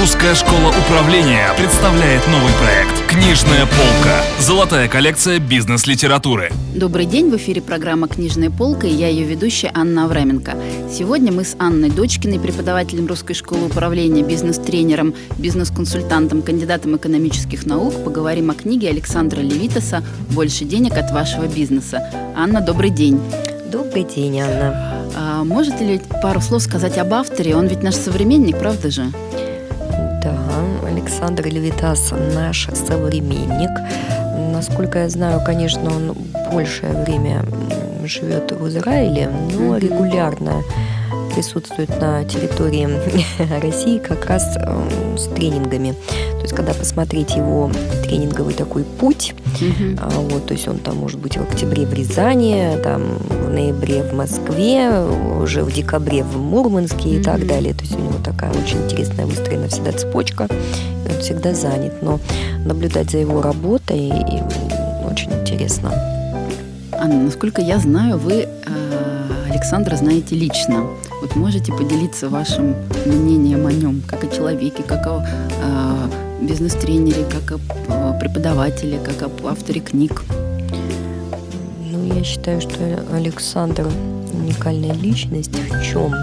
Русская школа управления представляет новый проект «Книжная полка». Золотая коллекция бизнес-литературы. Добрый день, в эфире программа «Книжная полка» и я ее ведущая Анна Авраменко. Сегодня мы с Анной Дочкиной, преподавателем Русской школы управления, бизнес-тренером, бизнес-консультантом, кандидатом экономических наук, поговорим о книге Александра Левитаса «Больше денег от вашего бизнеса». Анна, добрый день. Добрый день, Анна. А можете ли пару слов сказать об авторе? Он ведь наш современник, правда же? Александр Левитас наш современник. Насколько я знаю, конечно, он большее время живет в Израиле, но регулярно присутствует на территории России как раз э, с тренингами. То есть, когда посмотреть его тренинговый такой путь, mm-hmm. вот, то есть он там может быть в октябре в Рязани, там в ноябре в Москве, уже в декабре в Мурманске mm-hmm. и так далее. То есть у него такая очень интересная выстроена всегда цепочка, и он всегда занят. Но наблюдать за его работой и очень интересно. Анна, насколько я знаю, вы э, Александра знаете лично. Вот можете поделиться вашим мнением о нем, как о человеке, как о э, бизнес-тренере, как о преподавателе, как об авторе книг? Ну, я считаю, что Александр уникальная личность. В чем?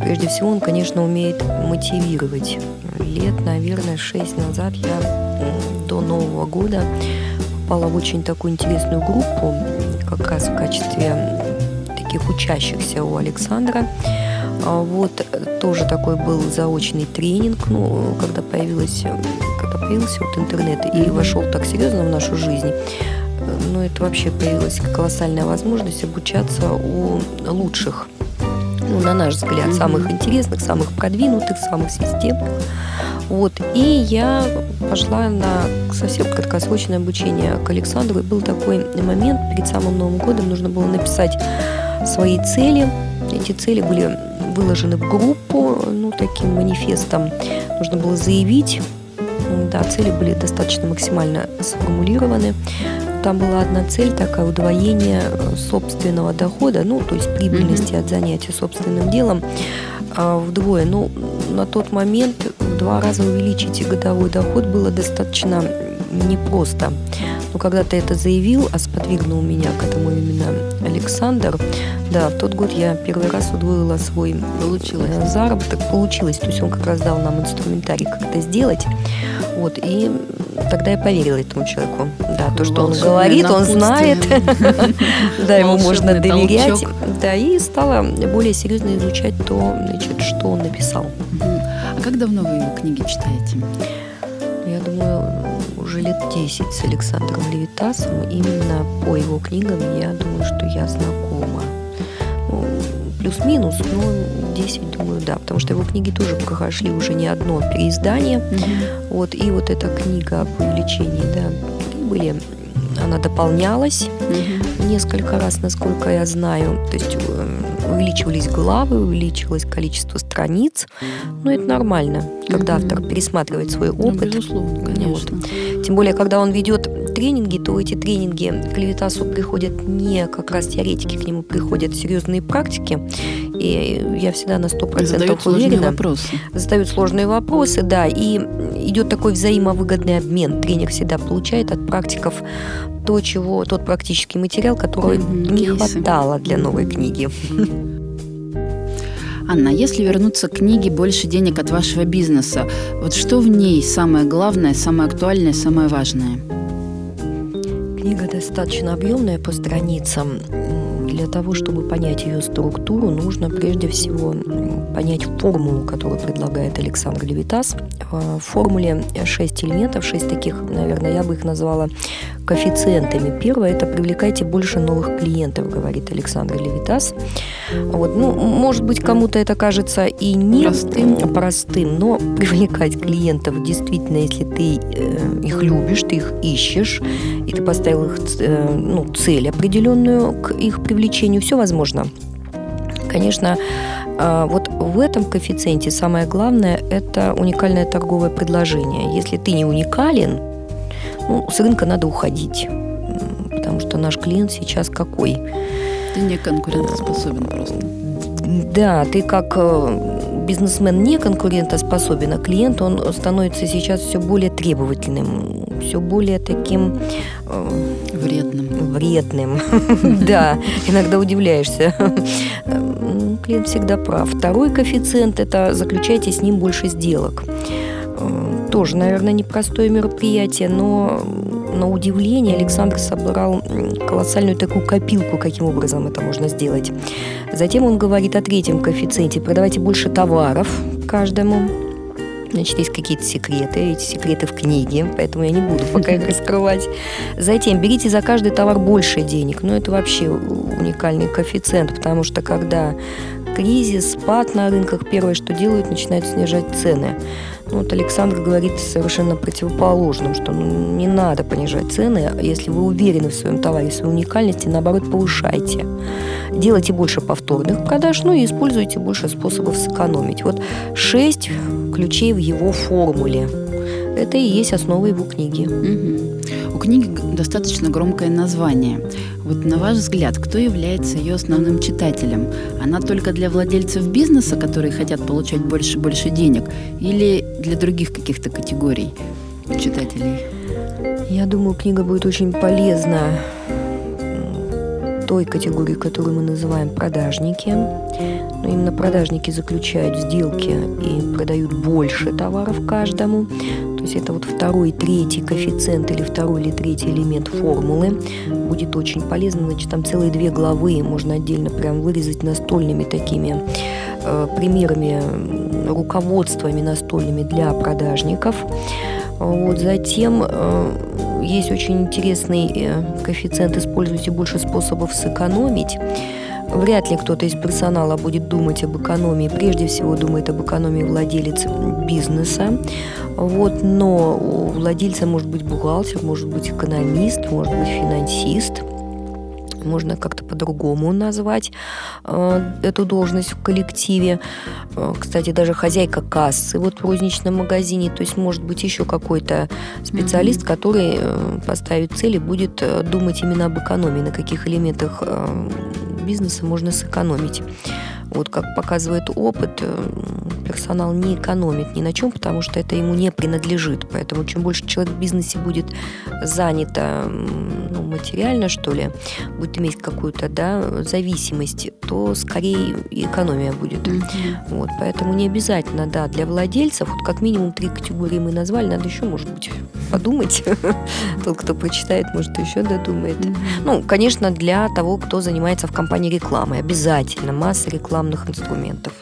Прежде всего, он, конечно, умеет мотивировать. Лет, наверное, шесть назад я до Нового года попала в очень такую интересную группу, как раз в качестве таких учащихся у Александра. А вот тоже такой был заочный тренинг, ну, когда появилась, когда появился вот интернет и вошел так серьезно в нашу жизнь. Ну, это вообще появилась колоссальная возможность обучаться у лучших, ну, на наш взгляд, самых интересных, самых продвинутых, самых системных. Вот. И я пошла на совсем краткосрочное обучение к Александру. И был такой момент, перед самым Новым годом нужно было написать свои цели. Эти цели были выложены в группу, ну, таким манифестом. Нужно было заявить. Да, цели были достаточно максимально сформулированы. Там была одна цель такая удвоение собственного дохода, ну, то есть прибыльности mm-hmm. от занятия собственным делом вдвое. Ну, на тот момент в два раза увеличить годовой доход было достаточно непросто. Но когда ты это заявил, а сподвигнул меня к этому именно Александр, да, в тот год я первый раз удвоила свой получилось. Э, заработок. Получилось. То есть он как раз дал нам инструментарий, как это сделать. Вот, и тогда я поверила этому человеку. Да, то, что он говорит, он знает. Да, ему можно доверять. Да, и стала более серьезно изучать то, значит, что он написал. А как давно вы его книги читаете? Я думаю, уже лет 10 с Александром Левитасом. Именно по его книгам я думаю, что я знакома. Ну, плюс-минус, но 10, думаю, да, потому что его книги тоже прошли уже не одно переиздание. Mm-hmm. Вот, и вот эта книга об увеличении, да, были она дополнялась угу. несколько раз, насколько я знаю. То есть э, увеличивались главы, увеличивалось количество страниц. Но это нормально, когда угу. автор пересматривает свой ну, опыт. Ну, безусловно, конечно. Вот. Тем более, когда он ведет тренинги, то эти тренинги к Левитасу приходят не как раз теоретики, к нему приходят серьезные практики. И я всегда на 100% Задают уверена. Сложные вопросы. Задают сложные вопросы, да. И идет такой взаимовыгодный обмен. Тренер всегда получает от практиков то, чего, тот практический материал, который mm-hmm. не хватало для новой книги. Анна, если вернуться к книге «Больше денег от вашего бизнеса», вот что в ней самое главное, самое актуальное, самое важное? Книга достаточно объемная по страницам. Для того, чтобы понять ее структуру, нужно прежде всего понять формулу, которую предлагает Александр Левитас. В формуле 6 элементов, 6 таких, наверное, я бы их назвала коэффициентами. Первое – это привлекайте больше новых клиентов, говорит Александр Левитас. Вот, ну, может быть, кому-то это кажется и не простым, простым но привлекать клиентов действительно, если ты э, их любишь, ты их ищешь, и ты поставил их э, ну, цель определенную к их привлечению, все возможно. Конечно, э, вот в этом коэффициенте самое главное – это уникальное торговое предложение. Если ты не уникален, ну, с рынка надо уходить, потому что наш клиент сейчас какой? Ты не конкурентоспособен просто. Да, ты как э, бизнесмен не конкурентоспособен, а клиент, он становится сейчас все более требовательным, все более таким... Вредным. Вредным, да. Иногда удивляешься. Клиент всегда прав. Второй коэффициент – это заключайте с ним больше сделок. Тоже, наверное, непростое мероприятие, но на удивление Александр собрал колоссальную такую копилку, каким образом это можно сделать. Затем он говорит о третьем коэффициенте. Продавайте больше товаров каждому. Значит, есть какие-то секреты, эти секреты в книге, поэтому я не буду пока их раскрывать. Затем берите за каждый товар больше денег. Ну, это вообще уникальный коэффициент, потому что когда кризис, спад на рынках, первое, что делают, начинают снижать цены. Ну, вот Александр говорит совершенно противоположным, что ну, не надо понижать цены, если вы уверены в своем товаре, в своей уникальности, наоборот, повышайте. Делайте больше повторных продаж, ну и используйте больше способов сэкономить. Вот шесть ключей в его формуле. Это и есть основа его книги. Угу. У книги достаточно громкое название. Вот на ваш взгляд, кто является ее основным читателем? Она только для владельцев бизнеса, которые хотят получать больше и больше денег, или для других каких-то категорий читателей? Я думаю, книга будет очень полезна той категории, которую мы называем продажники. Но именно продажники заключают сделки и продают больше товаров каждому. То есть это вот второй, третий коэффициент или второй или третий элемент формулы будет очень полезно. Значит, там целые две главы можно отдельно прям вырезать настольными такими э, примерами, руководствами настольными для продажников. Вот, затем э, есть очень интересный э, коэффициент «Используйте больше способов сэкономить». Вряд ли кто-то из персонала будет думать об экономии. Прежде всего думает об экономии владелец бизнеса. Вот, но у владельца может быть бухгалтер, может быть экономист, может быть финансист – можно как-то по-другому назвать э, эту должность в коллективе. Э, кстати, даже хозяйка кассы вот в розничном магазине, то есть может быть еще какой-то специалист, mm-hmm. который э, поставит цель и будет думать именно об экономии, на каких элементах бизнеса можно сэкономить. Вот как показывает опыт, э, персонал не экономит ни на чем, потому что это ему не принадлежит. Поэтому чем больше человек в бизнесе будет занят ну, материально, что ли, будет иметь какую-то да, зависимость, то скорее экономия будет. Mm-hmm. Вот, поэтому не обязательно, да, для владельцев, вот как минимум три категории мы назвали, надо еще, может быть, подумать. Тот, кто прочитает, может, еще додумает. Ну, конечно, для того, кто занимается в компании рекламой, обязательно масса рекламных инструментов.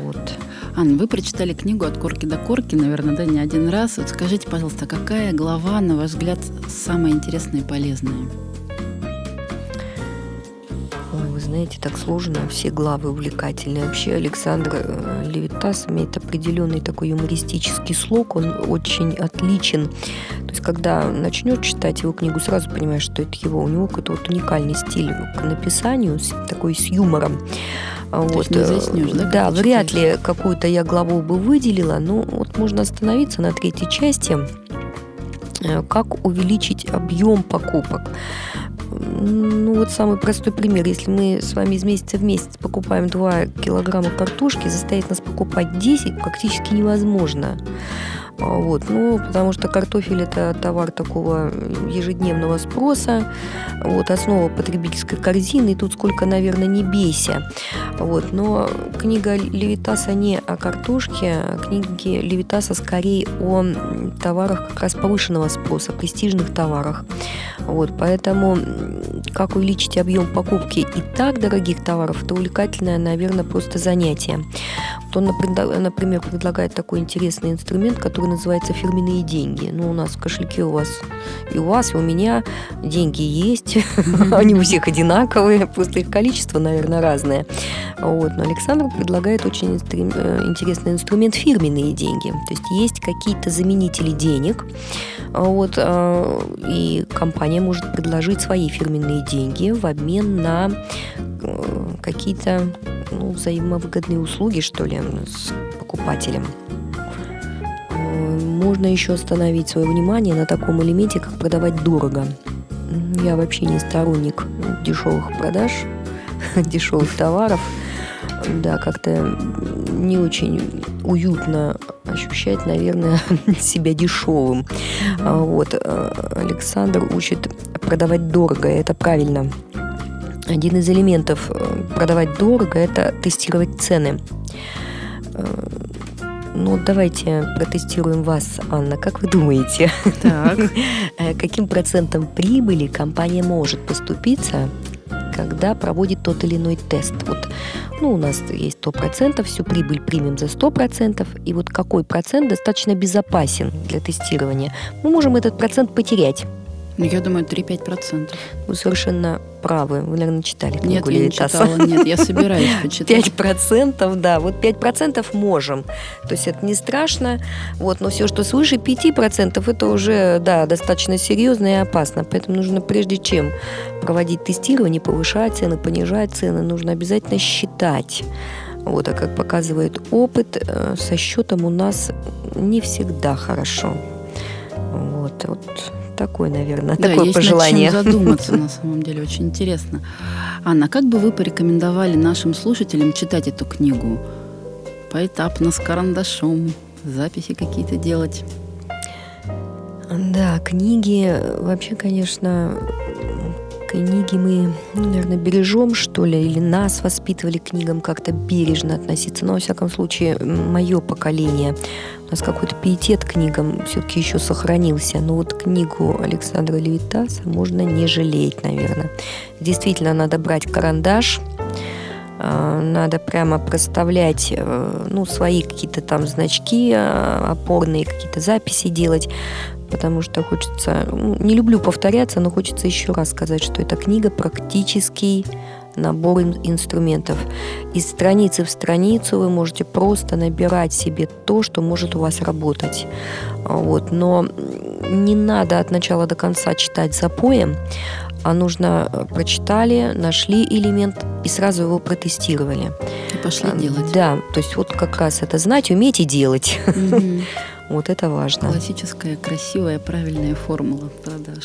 Вот. Анна, вы прочитали книгу «От корки до корки», наверное, да, не один раз. Вот скажите, пожалуйста, какая глава, на ваш взгляд, самая интересная и полезная? Вы знаете, так сложно, все главы увлекательные. Вообще Александр э, Левитас имеет определенный такой юмористический слог, он очень отличен. То есть, когда начнешь читать его книгу, сразу понимаешь, что это его. У него какой-то вот уникальный стиль к написанию, такой с юмором. Вот. не заснешь, да? Да, вряд ли какую-то я главу бы выделила, но вот можно остановиться на третьей части э, как увеличить объем покупок. Ну, вот самый простой пример. Если мы с вами из месяца в месяц покупаем 2 килограмма картошки, заставить нас покупать 10 практически невозможно. Вот, ну, потому что картофель – это товар такого ежедневного спроса, вот, основа потребительской корзины, и тут сколько, наверное, не бейся. Вот, но книга Левитаса не о картошке, а книги Левитаса скорее о товарах как раз повышенного спроса, престижных товарах. Вот, поэтому как увеличить объем покупки и так дорогих товаров, это увлекательное, наверное, просто занятие. Вот он, например, предлагает такой интересный инструмент, который называется фирменные деньги. Ну, у нас в кошельке у вас и у вас, и у меня деньги есть. Они у всех одинаковые, просто их количество, наверное, разное. Вот. Но Александр предлагает очень э, интересный инструмент фирменные деньги. То есть есть какие-то заменители денег, вот, э, и компания может предложить свои фирменные деньги в обмен на какие-то ну, взаимовыгодные услуги, что ли, с покупателем можно еще остановить свое внимание на таком элементе, как продавать дорого. Я вообще не сторонник дешевых продаж, дешевых товаров. да, как-то не очень уютно ощущать, наверное, себя дешевым. А вот. Э, Александр учит продавать дорого, это правильно. Один из элементов э, продавать дорого – это тестировать цены. Э, ну, давайте протестируем вас, Анна. Как вы думаете, так. каким процентом прибыли компания может поступиться, когда проводит тот или иной тест? Вот, ну, у нас есть 100%, всю прибыль примем за 100%, и вот какой процент достаточно безопасен для тестирования? Мы можем этот процент потерять. Ну, я думаю, 3-5%. Вы совершенно правы. Вы, наверное, читали книгу Нет, я не читала. Нет, я собираюсь почитать. 5%, да. Вот 5% можем. То есть это не страшно. Вот, но все, что свыше 5%, это уже, да, достаточно серьезно и опасно. Поэтому нужно прежде чем проводить тестирование, повышать цены, понижать цены, нужно обязательно считать. Вот, а как показывает опыт, э, со счетом у нас не всегда хорошо. Вот, вот такое, наверное, да, такое есть пожелание. Над чем задуматься, на самом деле, очень интересно. Анна, как бы вы порекомендовали нашим слушателям читать эту книгу? Поэтапно, с карандашом, записи какие-то делать? Да, книги вообще, конечно, книги мы, ну, наверное, бережем, что ли, или нас воспитывали книгам как-то бережно относиться. Но, во всяком случае, мое поколение, у нас какой-то пиетет книгам все-таки еще сохранился. Но вот книгу Александра Левитаса можно не жалеть, наверное. Действительно, надо брать карандаш, а, надо прямо проставлять э, ну, свои какие-то там значки, а, опорные какие-то записи делать, потому что хочется, ну, не люблю повторяться, но хочется еще раз сказать, что эта книга практический набор инструментов. Из страницы в страницу вы можете просто набирать себе то, что может у вас работать. Вот. Но не надо от начала до конца читать запоем, а нужно э, прочитали, нашли элемент и сразу его протестировали. И пошли делать. Да, то есть вот как раз это знать, уметь и делать. Вот это важно. Классическая, красивая, правильная формула продаж.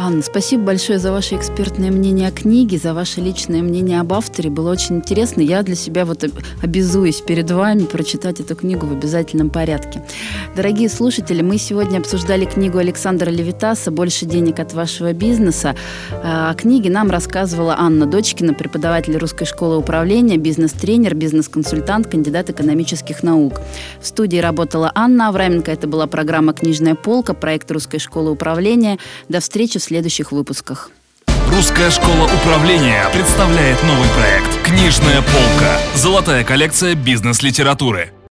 Анна, спасибо большое за ваше экспертное мнение о книге, за ваше личное мнение об авторе. Было очень интересно. Я для себя вот обязуюсь перед вами прочитать эту книгу в обязательном порядке. Дорогие слушатели, мы сегодня обсуждали книгу Александра Левитаса «Больше денег от вашего бизнеса». О книге нам рассказывала Анна Дочкина, преподаватель Русской школы управления, бизнес-тренер, бизнес-консультант, кандидат экономических наук. В студии работала Анна Авраменко. Это была программа «Книжная полка», проект Русской школы управления. До встречи в следующих выпусках. Русская школа управления представляет новый проект «Книжная полка». Золотая коллекция бизнес-литературы.